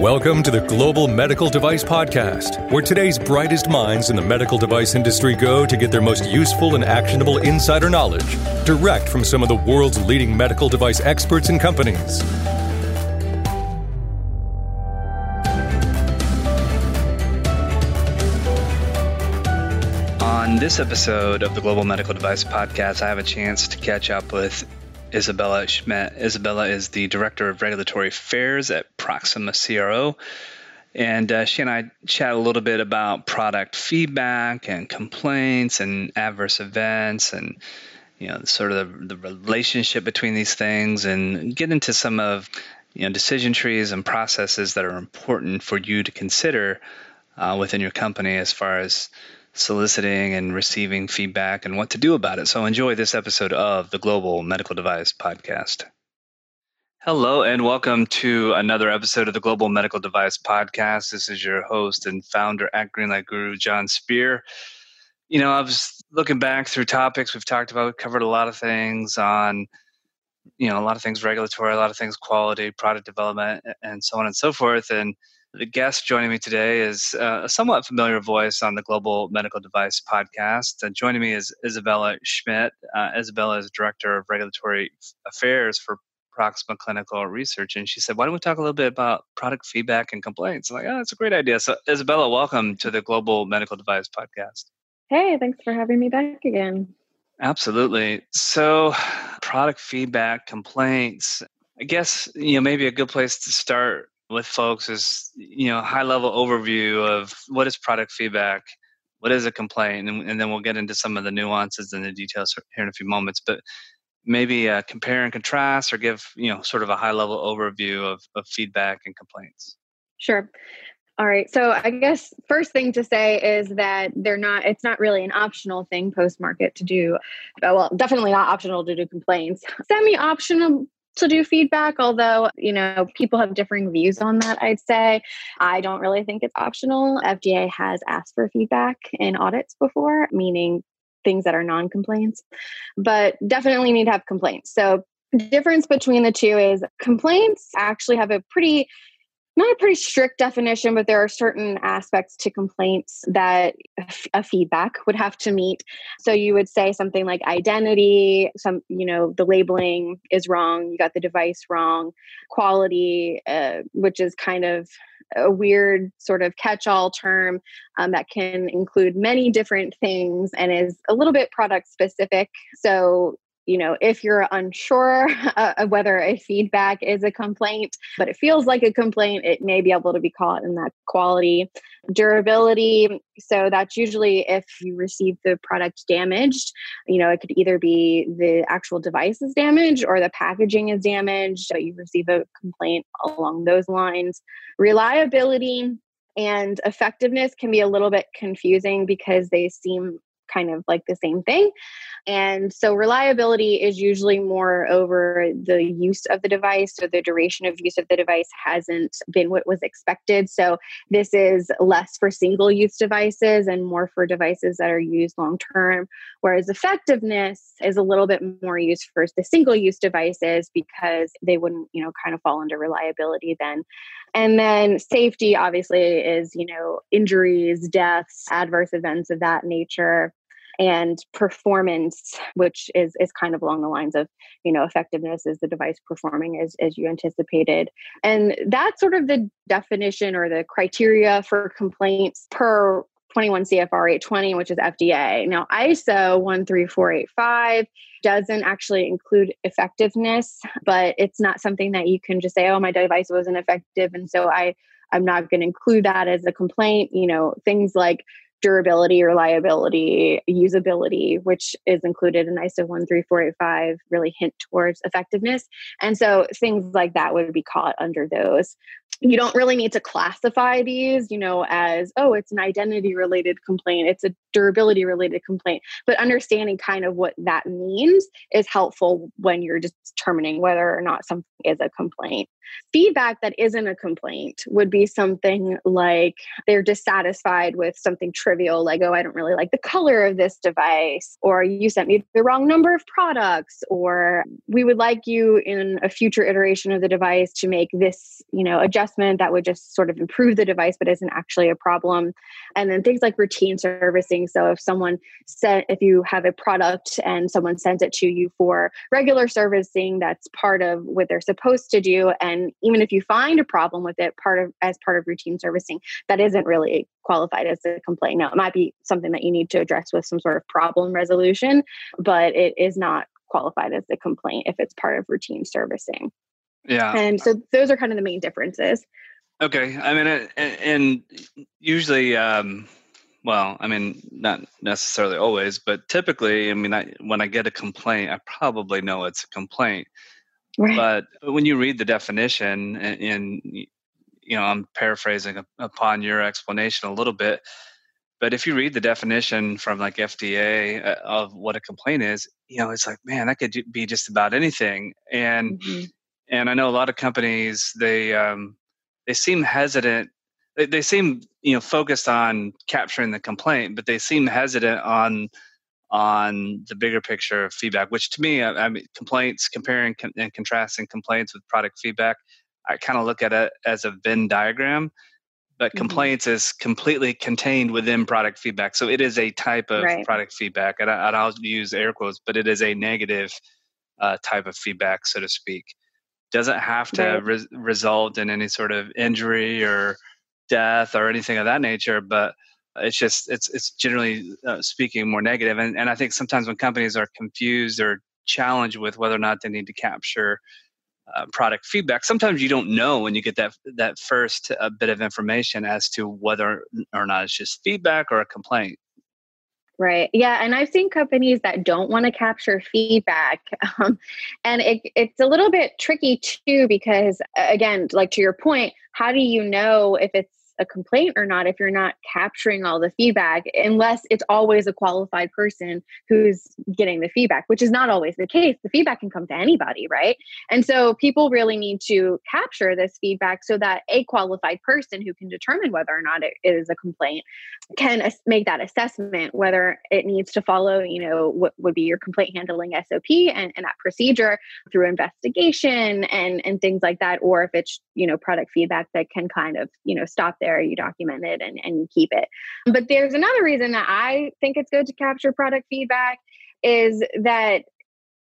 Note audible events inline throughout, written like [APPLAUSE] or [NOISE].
Welcome to the Global Medical Device Podcast, where today's brightest minds in the medical device industry go to get their most useful and actionable insider knowledge direct from some of the world's leading medical device experts and companies. On this episode of the Global Medical Device Podcast, I have a chance to catch up with Isabella Schmitt. Isabella is the Director of Regulatory Affairs at Proxima CRO. And uh, she and I chat a little bit about product feedback and complaints and adverse events and you know sort of the, the relationship between these things and get into some of you know decision trees and processes that are important for you to consider uh, within your company as far as soliciting and receiving feedback and what to do about it. So enjoy this episode of the Global Medical Device Podcast. Hello, and welcome to another episode of the Global Medical Device Podcast. This is your host and founder at Greenlight Guru, Jon Speer. You know, I was looking back through topics we've talked about. We've covered a lot of things on, you know, a lot of things regulatory, a lot of things quality, product development, and so on and so forth. And the guest joining me today is uh, a somewhat familiar voice on the Global Medical Device podcast. Uh, joining me is Isabella Schmitt. Uh, Isabella is Director of Regulatory Affairs for Proxima Clinical Research. And she said, Why don't we talk a little bit about product feedback and complaints? I'm like, Oh, that's a great idea. So, Isabella, welcome to the Global Medical Device podcast. Hey, thanks for having me back again. Absolutely. So, product feedback, complaints. I guess you know maybe a good place to start with folks is you know high level overview of what is product feedback what is a complaint and, and, then we'll get into some of the nuances and the details here in a few moments. But maybe uh, compare and contrast or give you know sort of a high level overview of, of feedback and complaints. Sure. All right. So i guess first thing to say is that they're not it's not really an optional thing post market to do well definitely not optional to do complaints. Semi optional to do feedback, although, you know, people have differing views on that, I'd say. I don't really think it's optional. FDA has asked for feedback in audits before, meaning things that are non complaints, but definitely need to have complaints. So, difference between the two is complaints actually have a pretty not a pretty strict definition, but there are certain aspects to complaints that a feedback would have to meet. So you would say something like identity, some, you know, the labeling is wrong, you got the device wrong, quality, uh, which is kind of a weird sort of catch all term um, that can include many different things and is a little bit product specific. So you know, if you're unsure [LAUGHS] uh, whether a feedback is a complaint, but it feels like a complaint, it may be able to be caught in that quality. Durability, so that's usually if you receive the product damaged, you know, it could either be the actual device is damaged or the packaging is damaged, so you receive a complaint along those lines. Reliability, and effectiveness can be a little bit confusing because they seem kind of like the same thing. And so reliability is usually more over the use of the device. So the duration of use of the device hasn't been what was expected. So this is less for single use devices and more for devices that are used long term. Whereas effectiveness is a little bit more used for the single use devices because they wouldn't, you know, kind of fall under reliability then. And then safety obviously is, you know, injuries, deaths, adverse events of that nature and performance which is is kind of along the lines of you know effectiveness is the device performing as as you anticipated and that's sort of the definition or the criteria for complaints per 21 CFR 820, which is FDA. Now, ISO 13485 doesn't actually include effectiveness, but it's not something that you can just say, oh, my device wasn't effective. And so I, I'm not going to include that as a complaint. You know, things like durability, reliability, usability, which is included in ISO 13485, really hint towards effectiveness. And so things like that would be caught under those you don't really need to classify these, you know, as, oh, it's an identity related complaint, it's a durability related complaint. But understanding kind of what that means is helpful when you're determining whether or not something is a complaint. Feedback that isn't a complaint would be something like they're dissatisfied with something trivial, like, oh, I don't really like the color of this device, or you sent me the wrong number of products, or we would like you in a future iteration of the device to make this, you know, adjustment assessment that would just sort of improve the device but isn't actually a problem. And then things like routine servicing. So if someone sent if you have a product and someone sends it to you for regular servicing that's part of what they're supposed to do. And even if you find a problem with it part of as part of routine servicing that isn't really qualified as a complaint. Now it might be something that you need to address with some sort of problem resolution but it is not qualified as a complaint if it's part of routine servicing. Yeah. And so those are kind of the main differences. Okay. I mean, and usually, um, well, I mean, not necessarily always, but typically, I mean, I, when I get a complaint, I probably know it's a complaint. Right. But when you read the definition, and, and you know, I'm paraphrasing upon your explanation a little bit, but if you read the definition from like FDA uh, of what a complaint is, you know, it's like, man, that could be just about anything. And mm-hmm. And I know a lot of companies they um, they seem hesitant. They, they seem you know focused on capturing the complaint, but they seem hesitant on on the bigger picture of feedback. Which to me, I, I mean, complaints comparing and contrasting complaints with product feedback, I kind of look at it as a Venn diagram but mm-hmm. complaints is completely contained within product feedback. So it is a type of right. product feedback, and, I, will use air quotes, but it is a negative uh, type of feedback, so to speak. Doesn't have to right. re- result in any sort of injury or death or anything of that nature, but it's just it's it's generally uh, speaking more negative. And and I think sometimes when companies are confused or challenged with whether or not they need to capture uh, product feedback sometimes you don't know when you get that that first uh, bit of information as to whether or not it's just feedback or a complaint Right. Yeah. And I've seen companies that don't want to capture feedback. [LAUGHS] Um, and it, it's a little bit tricky too, because again, like to your point, how do you know if it's a complaint or not if you're not capturing all the feedback, unless it's always a qualified person who's getting the feedback, which is not always the case. The feedback can come to anybody, right? And so people really need to capture this feedback so that a qualified person who can determine whether or not it is a complaint can make that assessment whether it needs to follow, you know, what would be your complaint handling SOP and, and that procedure through investigation and and things like that, or if it's, you know, product feedback that can kind of, you know, stop there there, you document it and, and you keep it. But there's another reason that I think it's good to capture product feedback is that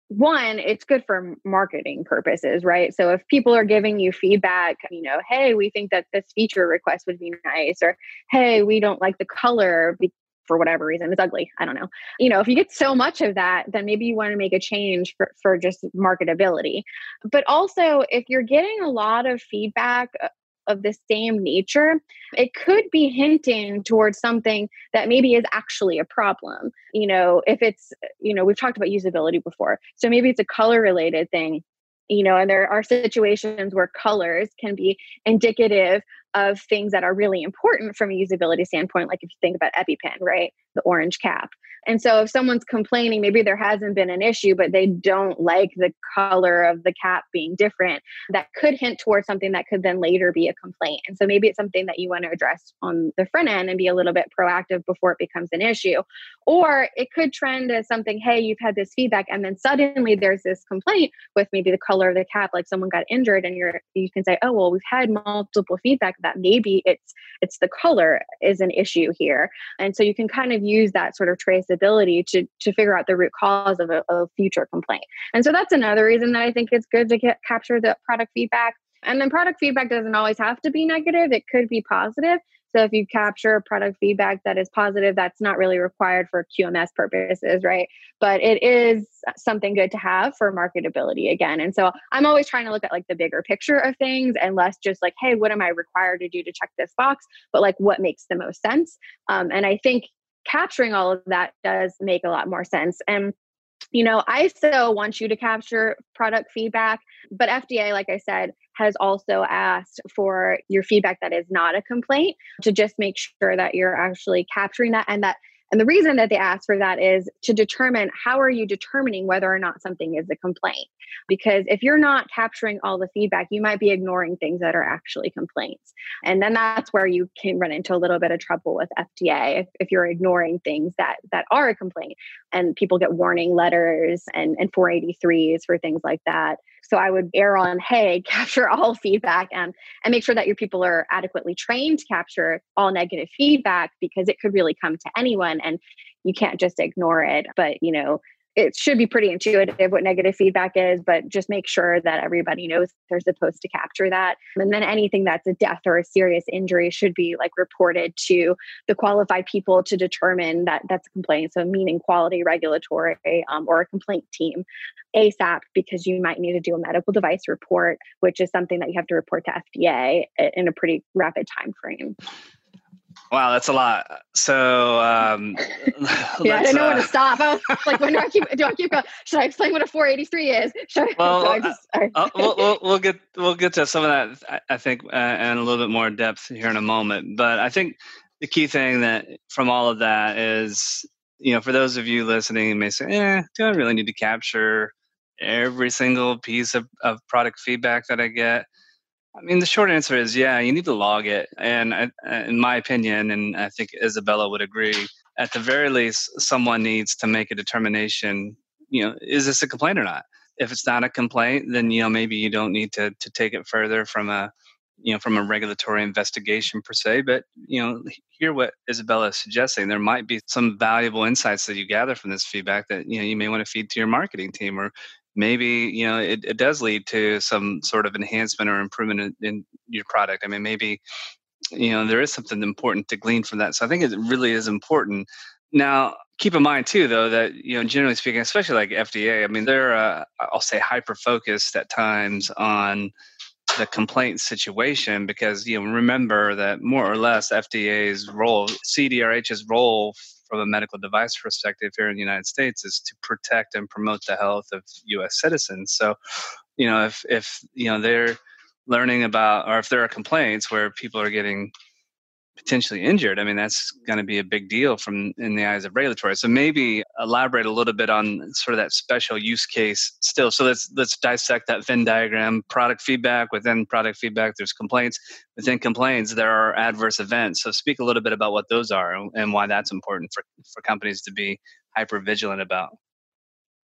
one, it's good for marketing purposes, right? So if people are giving you feedback, you know, hey, we think that this feature request would be nice, or hey, we don't like the color for whatever reason, it's ugly. I don't know. You know, if you get so much of that, then maybe you want to make a change for, for just marketability. But also, if you're getting a lot of feedback uh, of the same nature, it could be hinting towards something that maybe is actually a problem. You know, if it's, you know, we've talked about usability before. So maybe it's a color related thing you know and there are situations where colors can be indicative of things that are really important from a usability standpoint like if you think about epipen right the orange cap. And so if someone's complaining maybe there hasn't been an issue but they don't like the color of the cap being different that could hint towards something that could then later be a complaint. And so maybe it's something that you want to address on the front end and be a little bit proactive before it becomes an issue. Or it could trend as something hey you've had this feedback and then suddenly there's this complaint with maybe the color of the cap like someone got injured and you're you can say oh well we've had multiple feedback that maybe it's it's the color is an issue here. And so you can kind of use that sort of traceability to to figure out the root cause of a, future complaint and so that's another reason that i think it's good to get capture the product feedback and then product feedback doesn't always have to be negative it could be positive so if you capture product feedback that is positive, that's not really required for QMS purposes, right? But it is something good to have for marketability again. And so I'm always trying to look at like the bigger picture of things and less just like, hey, what am I required to do to check this box? But like what makes the most sense. Um, and I think capturing all of that does make a lot more sense. And you know, ISO wants you to capture product feedback, but FDA, like I said, has also asked for your feedback that is not a complaint to just make sure that you're actually capturing that and that and the reason that they ask for that is to determine how are you determining whether or not something is a complaint. Because if you're not capturing all the feedback, you might be ignoring things that are actually complaints. And then that's where you can run into a little bit of trouble with FDA if, if you're ignoring things that that are a complaint and people get warning letters and, and 483s for things like that. So I would err on, hey, [LAUGHS] capture all feedback and, and make sure that your people are adequately trained to capture all negative feedback because it could really come to anyone and you can't just ignore it. But, you know, it should be pretty intuitive what negative feedback is, but just make sure that everybody knows they're supposed to capture that. And then anything that's a death or a serious injury should be like reported to the qualified people to determine that that's a complaint. So, meaning quality regulatory um, or a complaint team ASAP, because you might need to do a medical device report, which is something that you have to report to FDA in a pretty rapid time frame. Wow, that's a lot. So um, [LAUGHS] [LAUGHS] yeah, I didn't know uh, when to stop. I was [LAUGHS] like, when do I keep? Do I keep going? Should I explain what a 483 is? Should well, I, just, uh, we'll, we'll, we'll, get we'll get to some of that. I, I think uh, in a little bit more depth here in a moment. But I think the key thing that from all of that is, you know, for those of you listening, you may say, "Eh, do I really need to capture every single piece of, of product feedback that I get?" I mean, the short answer is yeah, you need to log it. And I, in my opinion, and I think Isabella would agree, at the very least, someone needs to make a determination. You know, is this a complaint or not? If it's not a complaint, then you know maybe you don't need to to take it further from a you know from a regulatory investigation per se. But you know, hear what Isabella is suggesting. There might be some valuable insights that you gather from this feedback that you know you may want to feed to your marketing team or maybe you know it, it does lead to some sort of enhancement or improvement in, in, your product. I mean maybe you know there is something important to glean from that. So i think it really is important. Now keep in mind too though that you know generally speaking especially like fda i mean they're uh, i'll say hyper focused at times on the complaint situation because you know remember that more or less fda's role cdrh's role from a medical device perspective here in the United States is to protect and promote the health of U.S. citizens. So, you know, if if you know they're learning about, or if there are complaints where people are getting potentially injured, I mean, that's going to be a big deal from in the eyes of regulatory. So maybe elaborate a little bit on sort of that special use case still. So let's let's dissect that Venn diagram. Product feedback within product feedback, there's complaints. Within complaints, there are adverse events. So speak a little bit about what those are and why that's important for for companies to be hyper vigilant about.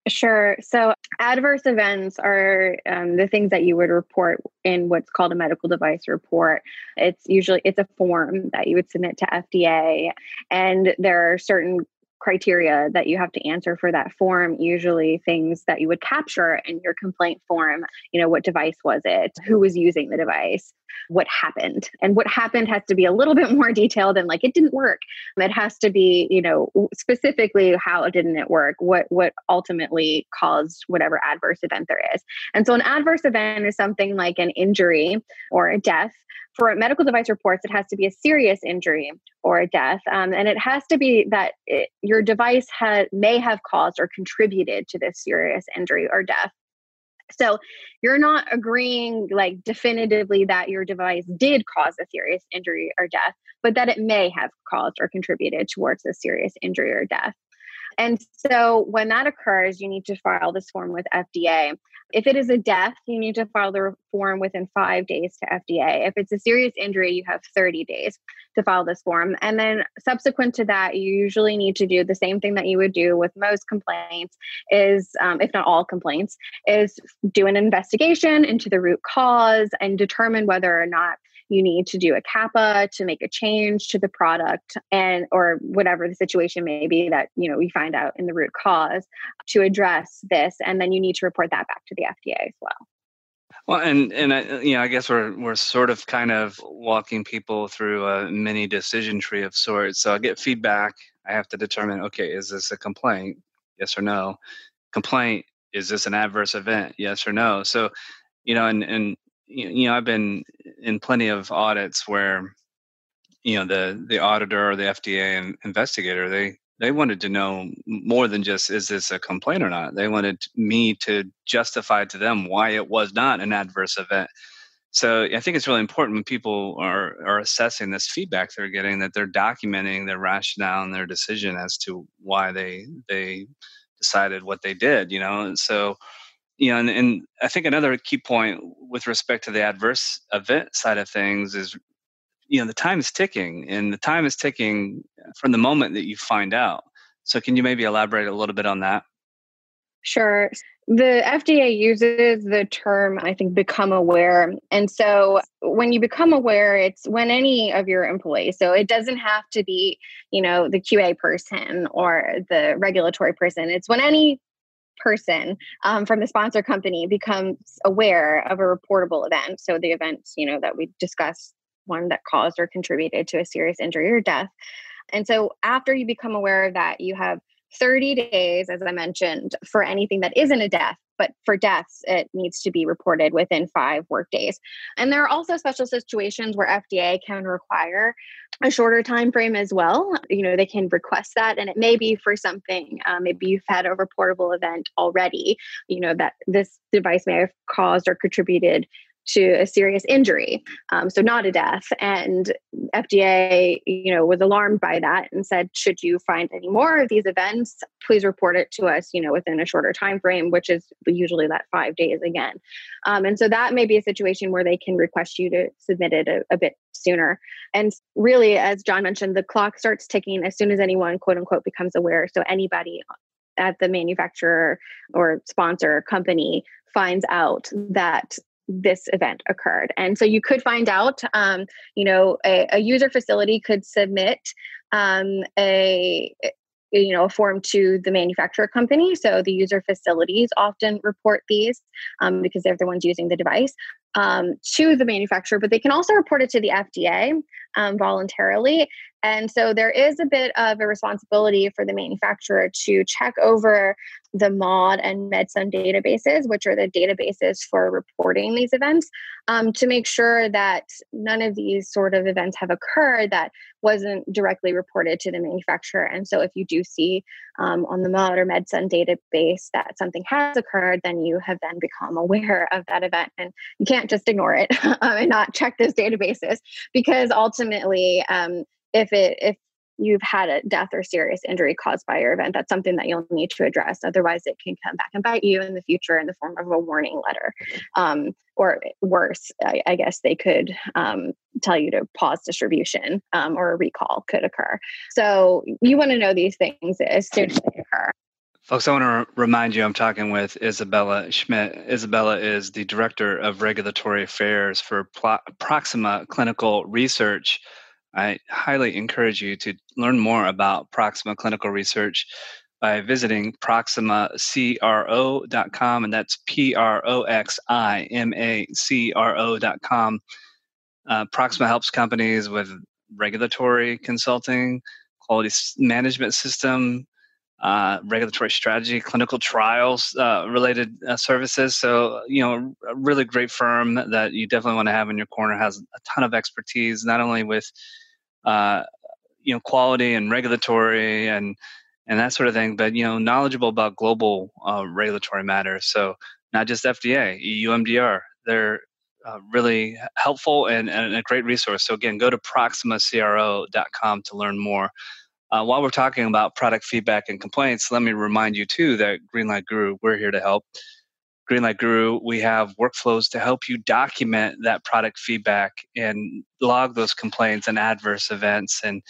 Sure. So, adverse events are um, the things that you would report in what's called a medical device report. It's usually it's a form that you would submit to FDA, and there are certain criteria that you have to answer for that form usually things that you would capture in your complaint form you know what device was it who was using the device what happened. And what happened has to be a little [LAUGHS] bit more detailed and like it didn't work. It has to be you know specifically how didn't it work what what ultimately caused whatever adverse event there is. And so an adverse event is something like an injury or a death for medical device reports, it has to be a serious injury or a death, um, and it has to be that it, your device ha- may have caused or contributed to this serious injury or death. So you're not agreeing like definitively that your device did cause a serious injury or death, but that it may have caused or contributed towards a serious injury or death. And so when that occurs, you need to file this form with FDA. If it is a death, you need to file the form within five days to FDA. If it's a serious injury, you have 30 days to file this form. And then subsequent to that, you usually need to do the same thing that you would do with most complaints is, um, if not all complaints, is do an investigation into the root cause and determine whether or not you need to do a CAPA to make a change to the product and or whatever the situation may be that you know we find out in the root cause to address this and then you need to report that back to the FDA as well. Well, and and I, you know, I guess we're we're sort of kind of walking people through a mini decision tree of sorts. So I get feedback. I have to determine, okay, is this a complaint? Yes or no. Complaint. Is this an adverse event? Yes or no. So, you know, and and you know, I've been in plenty of audits where, you know, the the auditor or the FDA and investigator they they wanted to know more than just is this a complaint or not. They wanted me to justify to them why it was not an adverse event. So I think it's really important when people are are assessing this feedback they're getting that they're documenting their rationale and their decision as to why they they decided what they did. You know, and so you know, and, and I think another key point with respect to the adverse event side of things is, you know, the time is ticking, and the time is ticking from the moment that you find out. So, can you maybe elaborate a little bit on that? Sure. the FDA uses the term, I think, become aware. And so when you become aware, it's when any of your employees, so it doesn't have to be, you know, the QA person or the regulatory person, it's when any person um, from the sponsor company becomes aware of a reportable event. So the events, you know, that we discussed, one that caused or contributed to a serious injury or death. And so after you become aware of that, you have 30 days, as I mentioned, for anything that isn't a death. But for deaths, it needs to be reported within five work days. And there are also special situations where FDA can require a shorter time frame as well. You know, they can request that, and it may be for something. Uh, maybe you've had a reportable event already. You know that this device may have caused or contributed to a serious injury um, so not a death. And fda you know was alarmed by that and said should you find any more of these events please report it to us you know within a shorter time frame which is usually that five days again. Um, and so that may be a situation where they can request you to submit it a, a bit sooner. And really as jon mentioned the clock starts ticking as soon as anyone quote unquote becomes aware. So anybody at the manufacturer or sponsor company finds out that this event occurred. And so you could find out, um, you know, a, a, user facility could submit um, a you know a form to the manufacturer company so the user facilities often report these um, because they're the ones using the device um, to the manufacturer but they can also report it to the fda um, voluntarily and so there is a bit of a responsibility for the manufacturer to check over the MAUDE and MedSun databases, which are the databases for reporting these events, um, to make sure that none of these sort of events have occurred that wasn't directly reported to the manufacturer. And so if you do see um, on the MAUDE or MedSun database that something has occurred, then you have then become aware of that event. And you can't just ignore it [LAUGHS] um, and not check those databases because ultimately, um, if it if you've had a death or serious injury caused by your event, that's something that you'll need to address. Otherwise, it can come back and bite you in the future in the form of a warning letter. Um, or worse, I, I, guess they could um, tell you to pause distribution um, or a recall could occur. So you want to know these things as soon as they occur. Folks, I want to remind you I'm talking with Isabella Schmitt. Isabella is the Director of Regulatory Affairs for Proxima Clinical Research. I highly encourage you to learn more about Proxima Clinical Research by visiting proximacro.com, and that's P R O X I M A C R O.com. Uh, Proxima helps companies with regulatory consulting, quality management system, uh, regulatory strategy, clinical trials uh, related uh, services. So, you know, a really great firm that you definitely want to have in your corner has a ton of expertise, not only with, uh, you know, quality and regulatory and and that sort of thing, but you know, knowledgeable about global uh, regulatory matters. So, not just FDA, EU MDR. They're uh, really helpful and, and a great resource. So again, go to proximacro.com to learn more. Uh, while we're talking about product feedback and complaints, let me remind you too that Greenlight Guru, we're here to help. Greenlight Guru, we have workflows to help you document that product feedback and log those complaints and adverse events and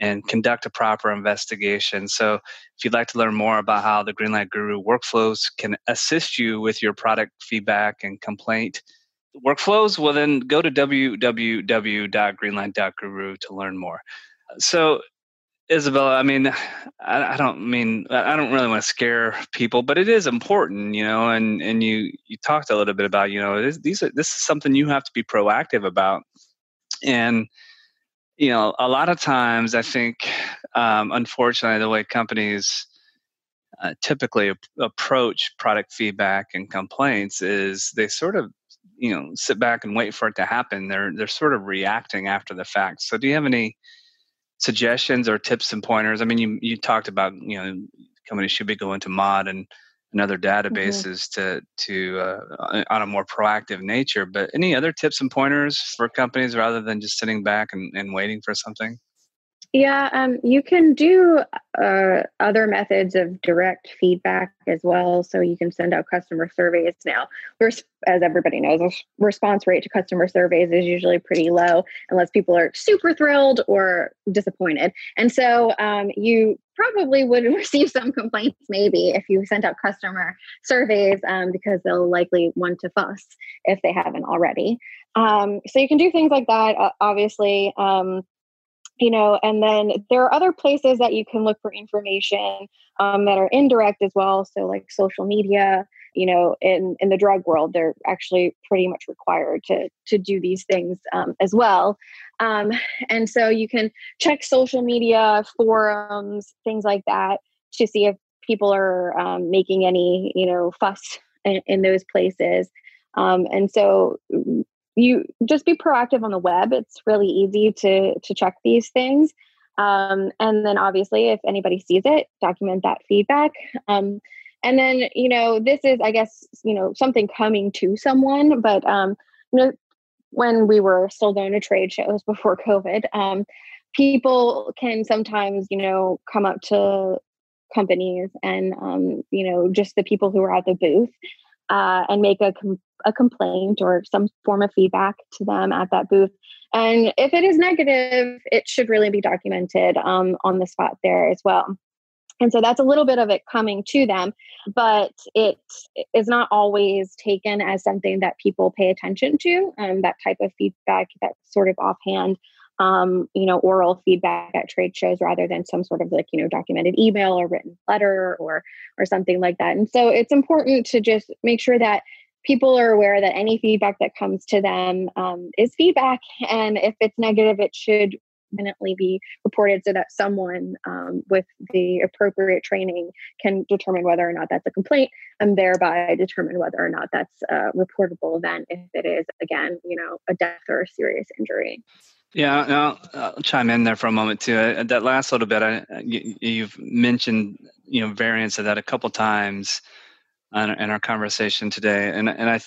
and conduct a proper investigation. So, if you'd like to learn more about how the Greenlight Guru workflows can assist you with your product feedback and complaint workflows, well, then go to www.greenlight.guru to learn more. So, Isabella, I mean, I, I, don't mean I don't really want to scare people, but it is important, you know. And and you you talked a little bit about, you know, this, these are this is something you have to be proactive about, and you know, a lot of times I think, um, unfortunately, the way companies uh, typically ap- approach product feedback and complaints is they sort of you know sit back and wait for it to happen. They're they're sort of reacting after the fact. So, do you have any suggestions or tips and pointers? I mean, you you talked about you know companies should be going to maude and and other mm-hmm. databases mm-hmm. to to uh, on a more proactive nature. But any other tips and pointers for companies rather than just sitting back and, and waiting for something? Yeah, um, you can do uh, other methods of direct feedback as well. So you can send out customer surveys now. As everybody knows, response rate to customer surveys is usually pretty low unless people are super thrilled or disappointed. And so um, you probably would [LAUGHS] receive some complaints maybe if you sent out customer surveys um, because they'll likely want to fuss if they haven't already. Um, so you can do things like that, obviously. You know, and then there are other places that you can look for information um, that are indirect as well. So, like social media, you know, in in the drug world, they're actually pretty much required to to do these things um, as well. Um, and so you can check social media forums, things like that, to see if people are um, making any, you know, fuss in, in those places. Um, and so you just be proactive on the web. It's really easy to to check these things. Um, and then obviously, if anybody sees it, document that feedback. Um, and then you know this is i guess you know something coming to someone but um you know when we were still going to trade shows before [LAUGHS] covid um people can sometimes you know come up to companies and um you know just the people who are at the booth uh, and make a, com- a complaint or some form of feedback to them at that booth. And if it is negative, it should really be documented um, on the spot there as well. And so that's a little bit of it coming to them, but it is not always taken as something that people pay attention to. Um, that type of feedback, that sort of offhand, um, you know, oral feedback at trade shows rather than some sort of like, you know, documented email or written letter or or something like that. And so it's important to just make sure that people are aware that any feedback that comes to them um, is feedback and if it's negative it should definitely be reported so that someone um, with the appropriate training can determine whether or not that's a complaint and thereby determine whether or not that's a reportable event if it is again you know a death or a serious injury yeah, I'll, I'll, chime in there for a moment too. Uh, that last little bit, I, you, have mentioned you know variants of that a couple times in our conversation today, and and I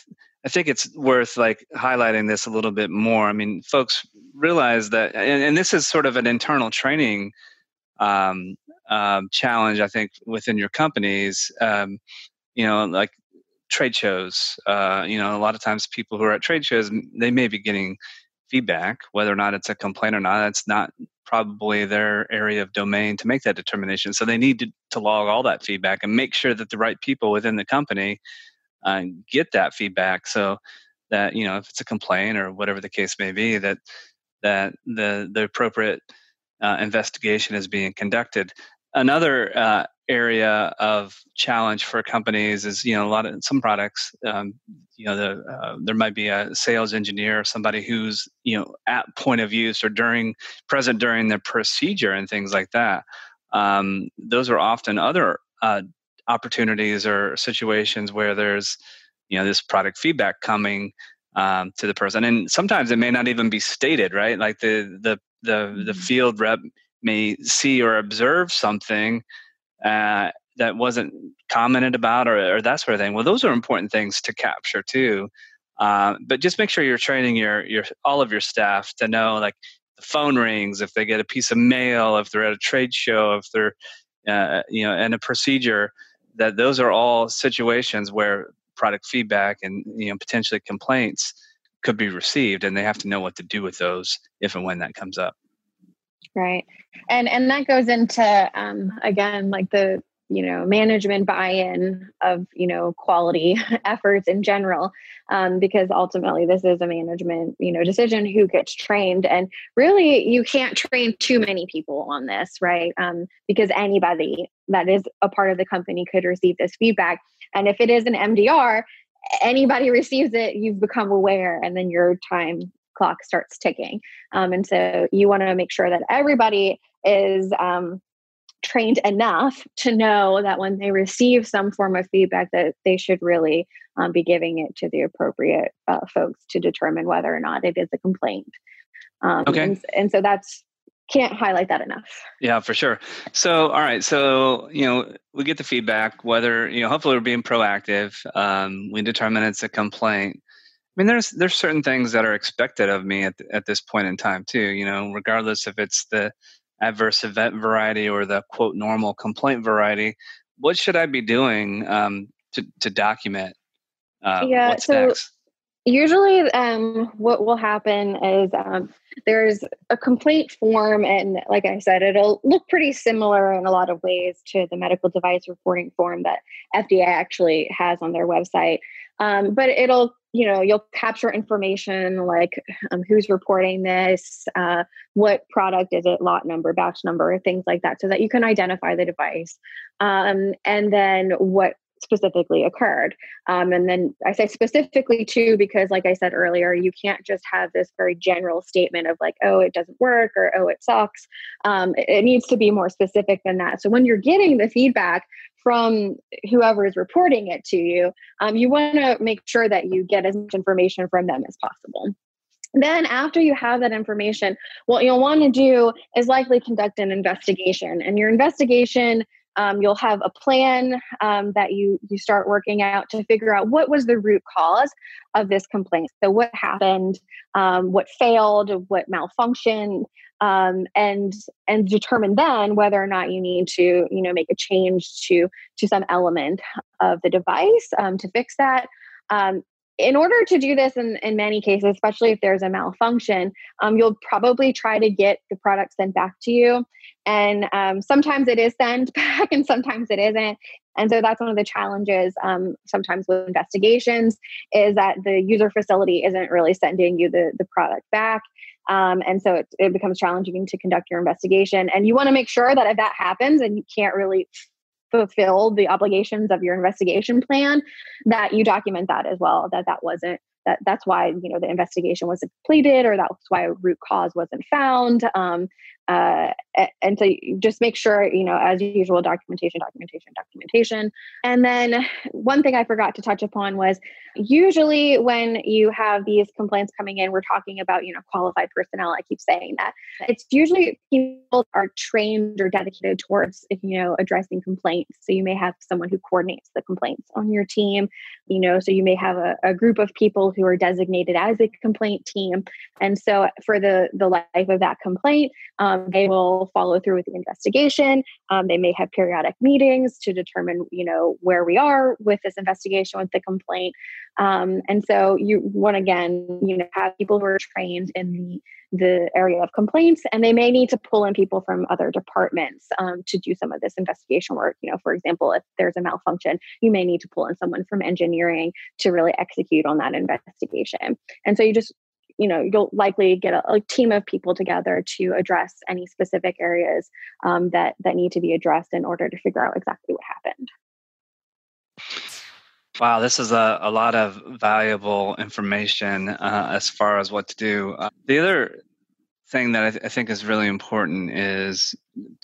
I think it's worth like highlighting this a little bit more. I mean, folks realize that, and, and this is sort of an internal training um, um, challenge, I think, within your companies. Um, you know, like trade shows. Uh, you know, a lot of times people who are at trade shows, they may be getting feedback, whether or not it's a complaint or not. It's not probably their area of domain to make that determination. So they need to, to log all that feedback and make sure that the right people within the company uh, get that feedback so that you know if it's a complaint or whatever the case may be that that the the appropriate uh, investigation is being conducted another uh, area of challenge for companies is you know a lot of some products um, you know the, uh, there might be a sales engineer or somebody who's you know at point of use or during present during the procedure and things like that. Um, those are often other uh, opportunities or situations where there's you know this product feedback coming um, to the person. And sometimes it may not even be stated right? Like the the the, the mm-hmm. field rep may see or observe something uh, that wasn't commented about or, or, that sort of thing. Well those are important things to capture too. Uh, but just make sure you're training your your all of your staff to know like the phone rings if they get a piece of mail if they're at a trade show if they're uh, you know in a procedure that those are all situations where product feedback and you know potentially complaints could be received and they have to know what to do with those if and when that comes up right? And and that goes into um, again like the you know management buy-in of you know quality [LAUGHS] efforts in general um, because ultimately this is a management you know decision who gets trained. And really you can't train too many people on this right? Um, because anybody that is a part of the company could receive this feedback. And if it is an mdr anybody receives it you've become aware and then your time clock starts ticking. Um, and so you want to make sure that everybody is um, trained enough to know that when they receive some form of feedback that they should really um, be giving it to the appropriate uh, folks to determine whether or not it is a complaint. Um, okay. and, and so that's can't highlight that enough. Yeah for sure. So all right so you know we get the feedback whether you know hopefully we're being proactive um, we determine it's a complaint mean, there's there's certain things that are expected of me at at this point in time too. You know, regardless if it's the adverse event variety or the quote normal complaint variety what should i be doing um, to, to document uh, yeah so next? usually um, what will happen is um, there's a complaint form and like i said it'll look pretty similar in a lot of ways to the medical device reporting form that fda actually has on their website um, but it'll you know you'll capture information like um, who's reporting this uh, what product is it lot number batch number things like that so that you can identify the device um, and then what specifically occurred. Um, and then I say specifically too, because like I said earlier, you can't just have this very general statement of like, oh, it doesn't work or oh, it sucks. Um, it, it needs to be more specific than that. So when you're getting the feedback from whoever is reporting it to you, um, you want to make sure that you get as much information from them as possible. Then, after you have that information, what you'll want to do is likely conduct an investigation. And your investigation um, you'll have a plan um, that you you start working out to figure out what was the root cause of this complaint so what happened um, what failed what malfunctioned um, and and determine then whether or not you need to you know make a change to to some element of the device um, to fix that um, in order to do this in, in many cases, especially if there's a malfunction, um, you'll probably try to get the product sent back to you. And um, sometimes it is sent [LAUGHS] back and sometimes it isn't. And so that's one of the challenges um, sometimes with investigations is that the user facility isn't really sending you the, the product back. Um, and so it, it becomes challenging to conduct your investigation. And you want to make sure that if that happens and you can't really fulfill the obligations of your investigation plan that you document that as well that that wasn't that that's why you know the investigation wasn't completed or that's why root cause wasn't found um, uh, and so just make sure you know as usual documentation documentation documentation. And then one thing i forgot to touch upon was usually when you have these complaints coming in we're talking about you know qualified personnel. I keep saying that. It's usually people are trained or dedicated towards you know addressing complaints. So you may have someone who coordinates the complaints on your team you know so you may have a, a group of people who are designated as a complaint team. And so for the the life of that complaint um, they will follow through with the investigation. Um, they may have periodic meetings to determine you know where we are with this investigation with the complaint. Um, and so you want again you know have people who are trained in the the area of complaints and they may need to pull in people from other departments um, to do some of this investigation work. You know for example if there's a malfunction you may need to pull in someone from engineering to really execute on that investigation. And so you just you know you'll likely get a, a team of people together to address any specific areas um, that that need to be addressed in order to figure out exactly what happened Wow, this is a, a lot of valuable information uh, as far as what to do. Uh, the other thing that I, th- I, think is really important is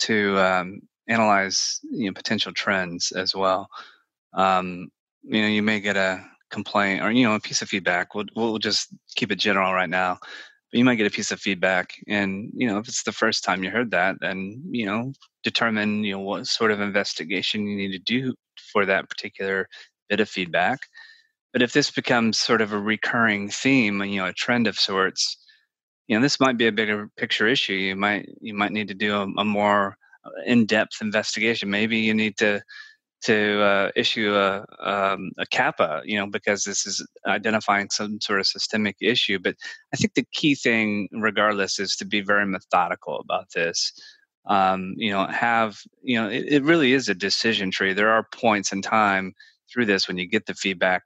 to um, analyze you know, potential trends as well. Um, you know, you may get a complaint or you know a piece of feedback. We'll we'll just keep it general right now. But you might get a piece of feedback, and you know if it's the first time you heard that, then you know determine you know what sort of investigation you need to do for that particular bit of feedback. But if this becomes sort of a recurring theme, you know, a trend of sorts, you know, this might be a bigger picture issue. You might you might need to do a, a more uh, in-depth investigation. Maybe you need to to uh, issue a um, a you know, because this is identifying some sort of systemic issue. But I think the key thing, regardless, is to be very methodical about this. Um, you know, have you know, it, it really is a decision tree. There are points in time through this when you get the feedback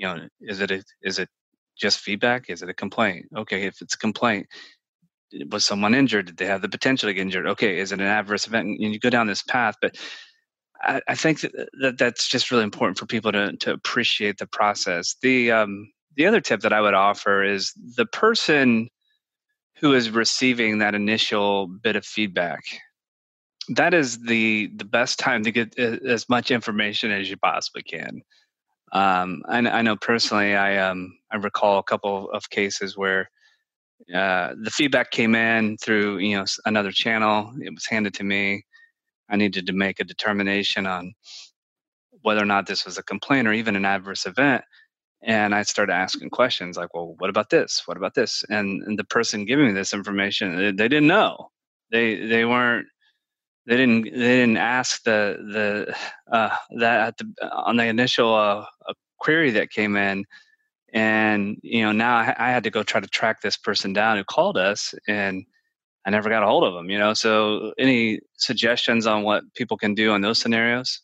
you know is it a, is it just feedback is it a complaint okay if it's a complaint was someone injured did they have the potential to get injured okay is it an adverse event and you go down this path but I, I think that, that that's just really important for people to to appreciate the process the um the other tip that i would offer is the person who is receiving that initial bit of feedback that is the the best time to get as much information as you possibly can. Um, I, I, know personally, I um, I recall a couple of cases where uh, the feedback came in through you know another channel. It was handed to me. I needed to make a determination on whether or not this was a complaint or even an adverse event. And I started asking questions like, "Well, what about this? What about this?" And, and the person giving me this information, they, they didn't know. They they weren't they didn't they didn't ask the the uh, that the, on the initial uh, query that came in And you know, now I, I had to go try to track this person down who called us, and I never got a hold of them. You know, so any suggestions on what people can do in those scenarios?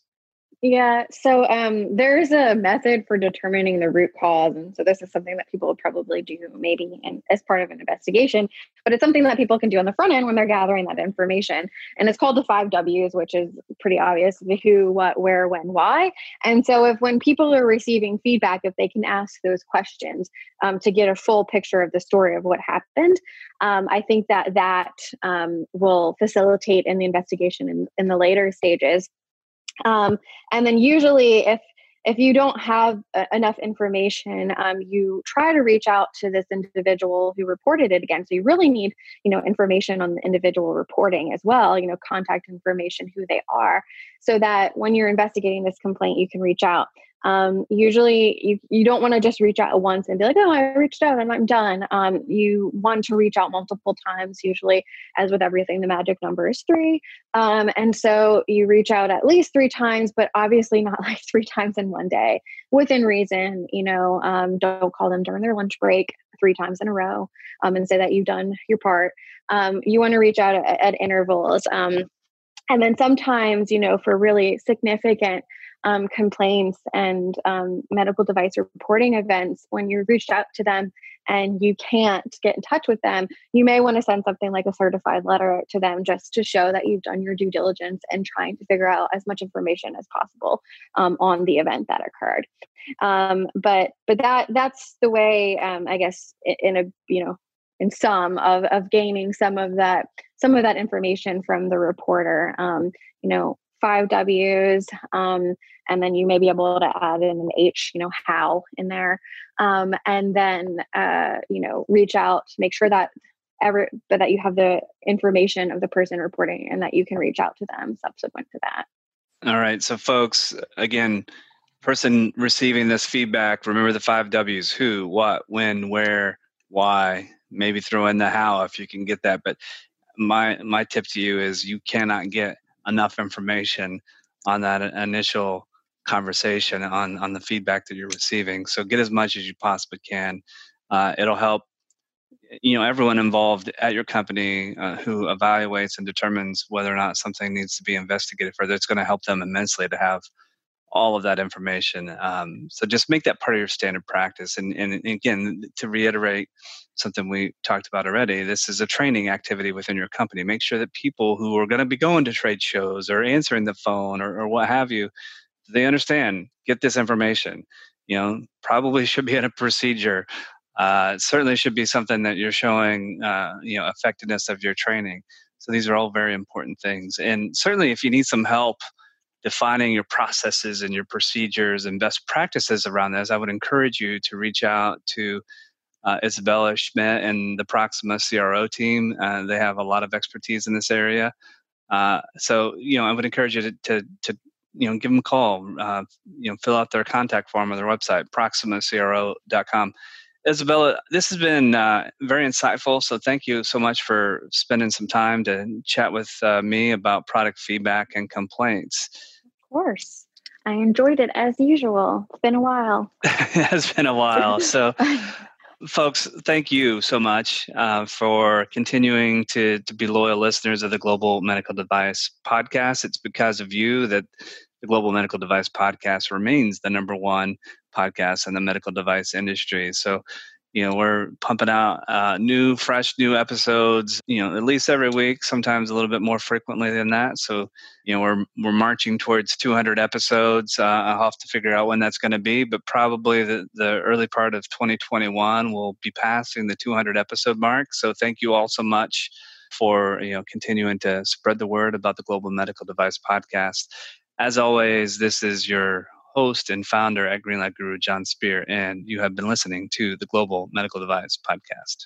Yeah, so um, there's a method for determining the root cause, and so this is something that people would probably do maybe in, as part of an investigation, but it's something that people can do on the front end when they're gathering that information, and it's called the five W's, which is pretty obvious: the who, what, where, when, why. And so, if when people are receiving feedback, if they can ask those questions um, to get a full picture of the story of what happened, um, I think that that um, will facilitate in the investigation in, in the later stages um, and then usually if if you don't have uh, enough information um, you try to reach out to this individual who reported it again. So you really need you know information on the individual reporting as well you know contact information who they are so that when you're investigating this complaint you can reach out um, usually you, you don't want to just reach out once and be like oh i reached out and i'm done. Um, you want to reach out multiple times usually as with everything the magic number is three. Um, and so you reach out at least three times but obviously not [LAUGHS] like three times in one day within reason you know um, don't call them during their lunch break three times in a row um, and say that you've done your part. Um, you want to reach out at, at intervals and then sometimes you know for really significant um, complaints and um, medical device reporting events, when you reached out to them and you can't get in touch with them, you may want to send something like a certified letter to them just to show that you've done your due diligence and trying to figure out as much information as possible um, on the event that occurred. Um, but but that that's the way um, I guess in a you know in some of of gaining some of that some of that information from the reporter. Um, you know, five W's, um, and then you may be able to add in an H, you know, how in there, um, and then uh, you know, reach out, make sure that ever but that you have the information of the person reporting and that you can reach out to them subsequent to that. All right, so folks, again, person receiving this feedback, remember the five W's: who, what, when, where, why. Maybe throw in the how if you can get that, but my my tip to you is you cannot get enough information on that initial conversation on on the feedback that you're receiving. So get as much as you possibly can. Uh, it'll help you know everyone involved at your company uh, who evaluates and determines whether or not something needs to be investigated further. It's going to help them immensely to have all of that information. Um, so just make that part of your standard practice. And, and again, to reiterate something we talked about already. This is a training activity within your company. Make sure that people who are going to be going to trade shows or answering the phone or, or what have you, they understand, get this information. You know, probably [LAUGHS] should be in a procedure. Uh, certainly should be something that you're showing, uh, you know, effectiveness of your training. So these are all very important things. And certainly, if you need some help defining your processes and your procedures and best practices around this, I would encourage you to reach out to uh, Isabella Schmitt and the Proxima CRO team. Uh, they have a lot of expertise in this area. Uh, so, you know, I would encourage you to, to, to you know, give them a call, uh, you know, fill out their contact form on their website, proximacro.com. Isabella, this has been uh, very insightful. So, thank you so much for spending some time to chat with uh, me about product feedback and complaints. Of course. I enjoyed it as usual. It's been a while. [LAUGHS] it has been a while. [LAUGHS] So, folks, thank you so much uh, for continuing to, to be loyal listeners of the Global Medical Device Podcast. It's because of you that the Global Medical Device Podcast remains the number one podcast in the medical device industry. So, you know we're pumping out uh, new fresh new episodes you know at least every week sometimes a little bit more frequently than that. So you know we're we're marching towards 200 episodes. Uh, i'll have to figure out when that's going to be but probably the, the early part of 2021 will be passing the 200 episode mark. So thank you all so much for you know continuing to spread the word about the global medical device podcast as always this is your host and founder at Greenlight Guru, Jon Speer, and you have been listening to the Global Medical Device Podcast.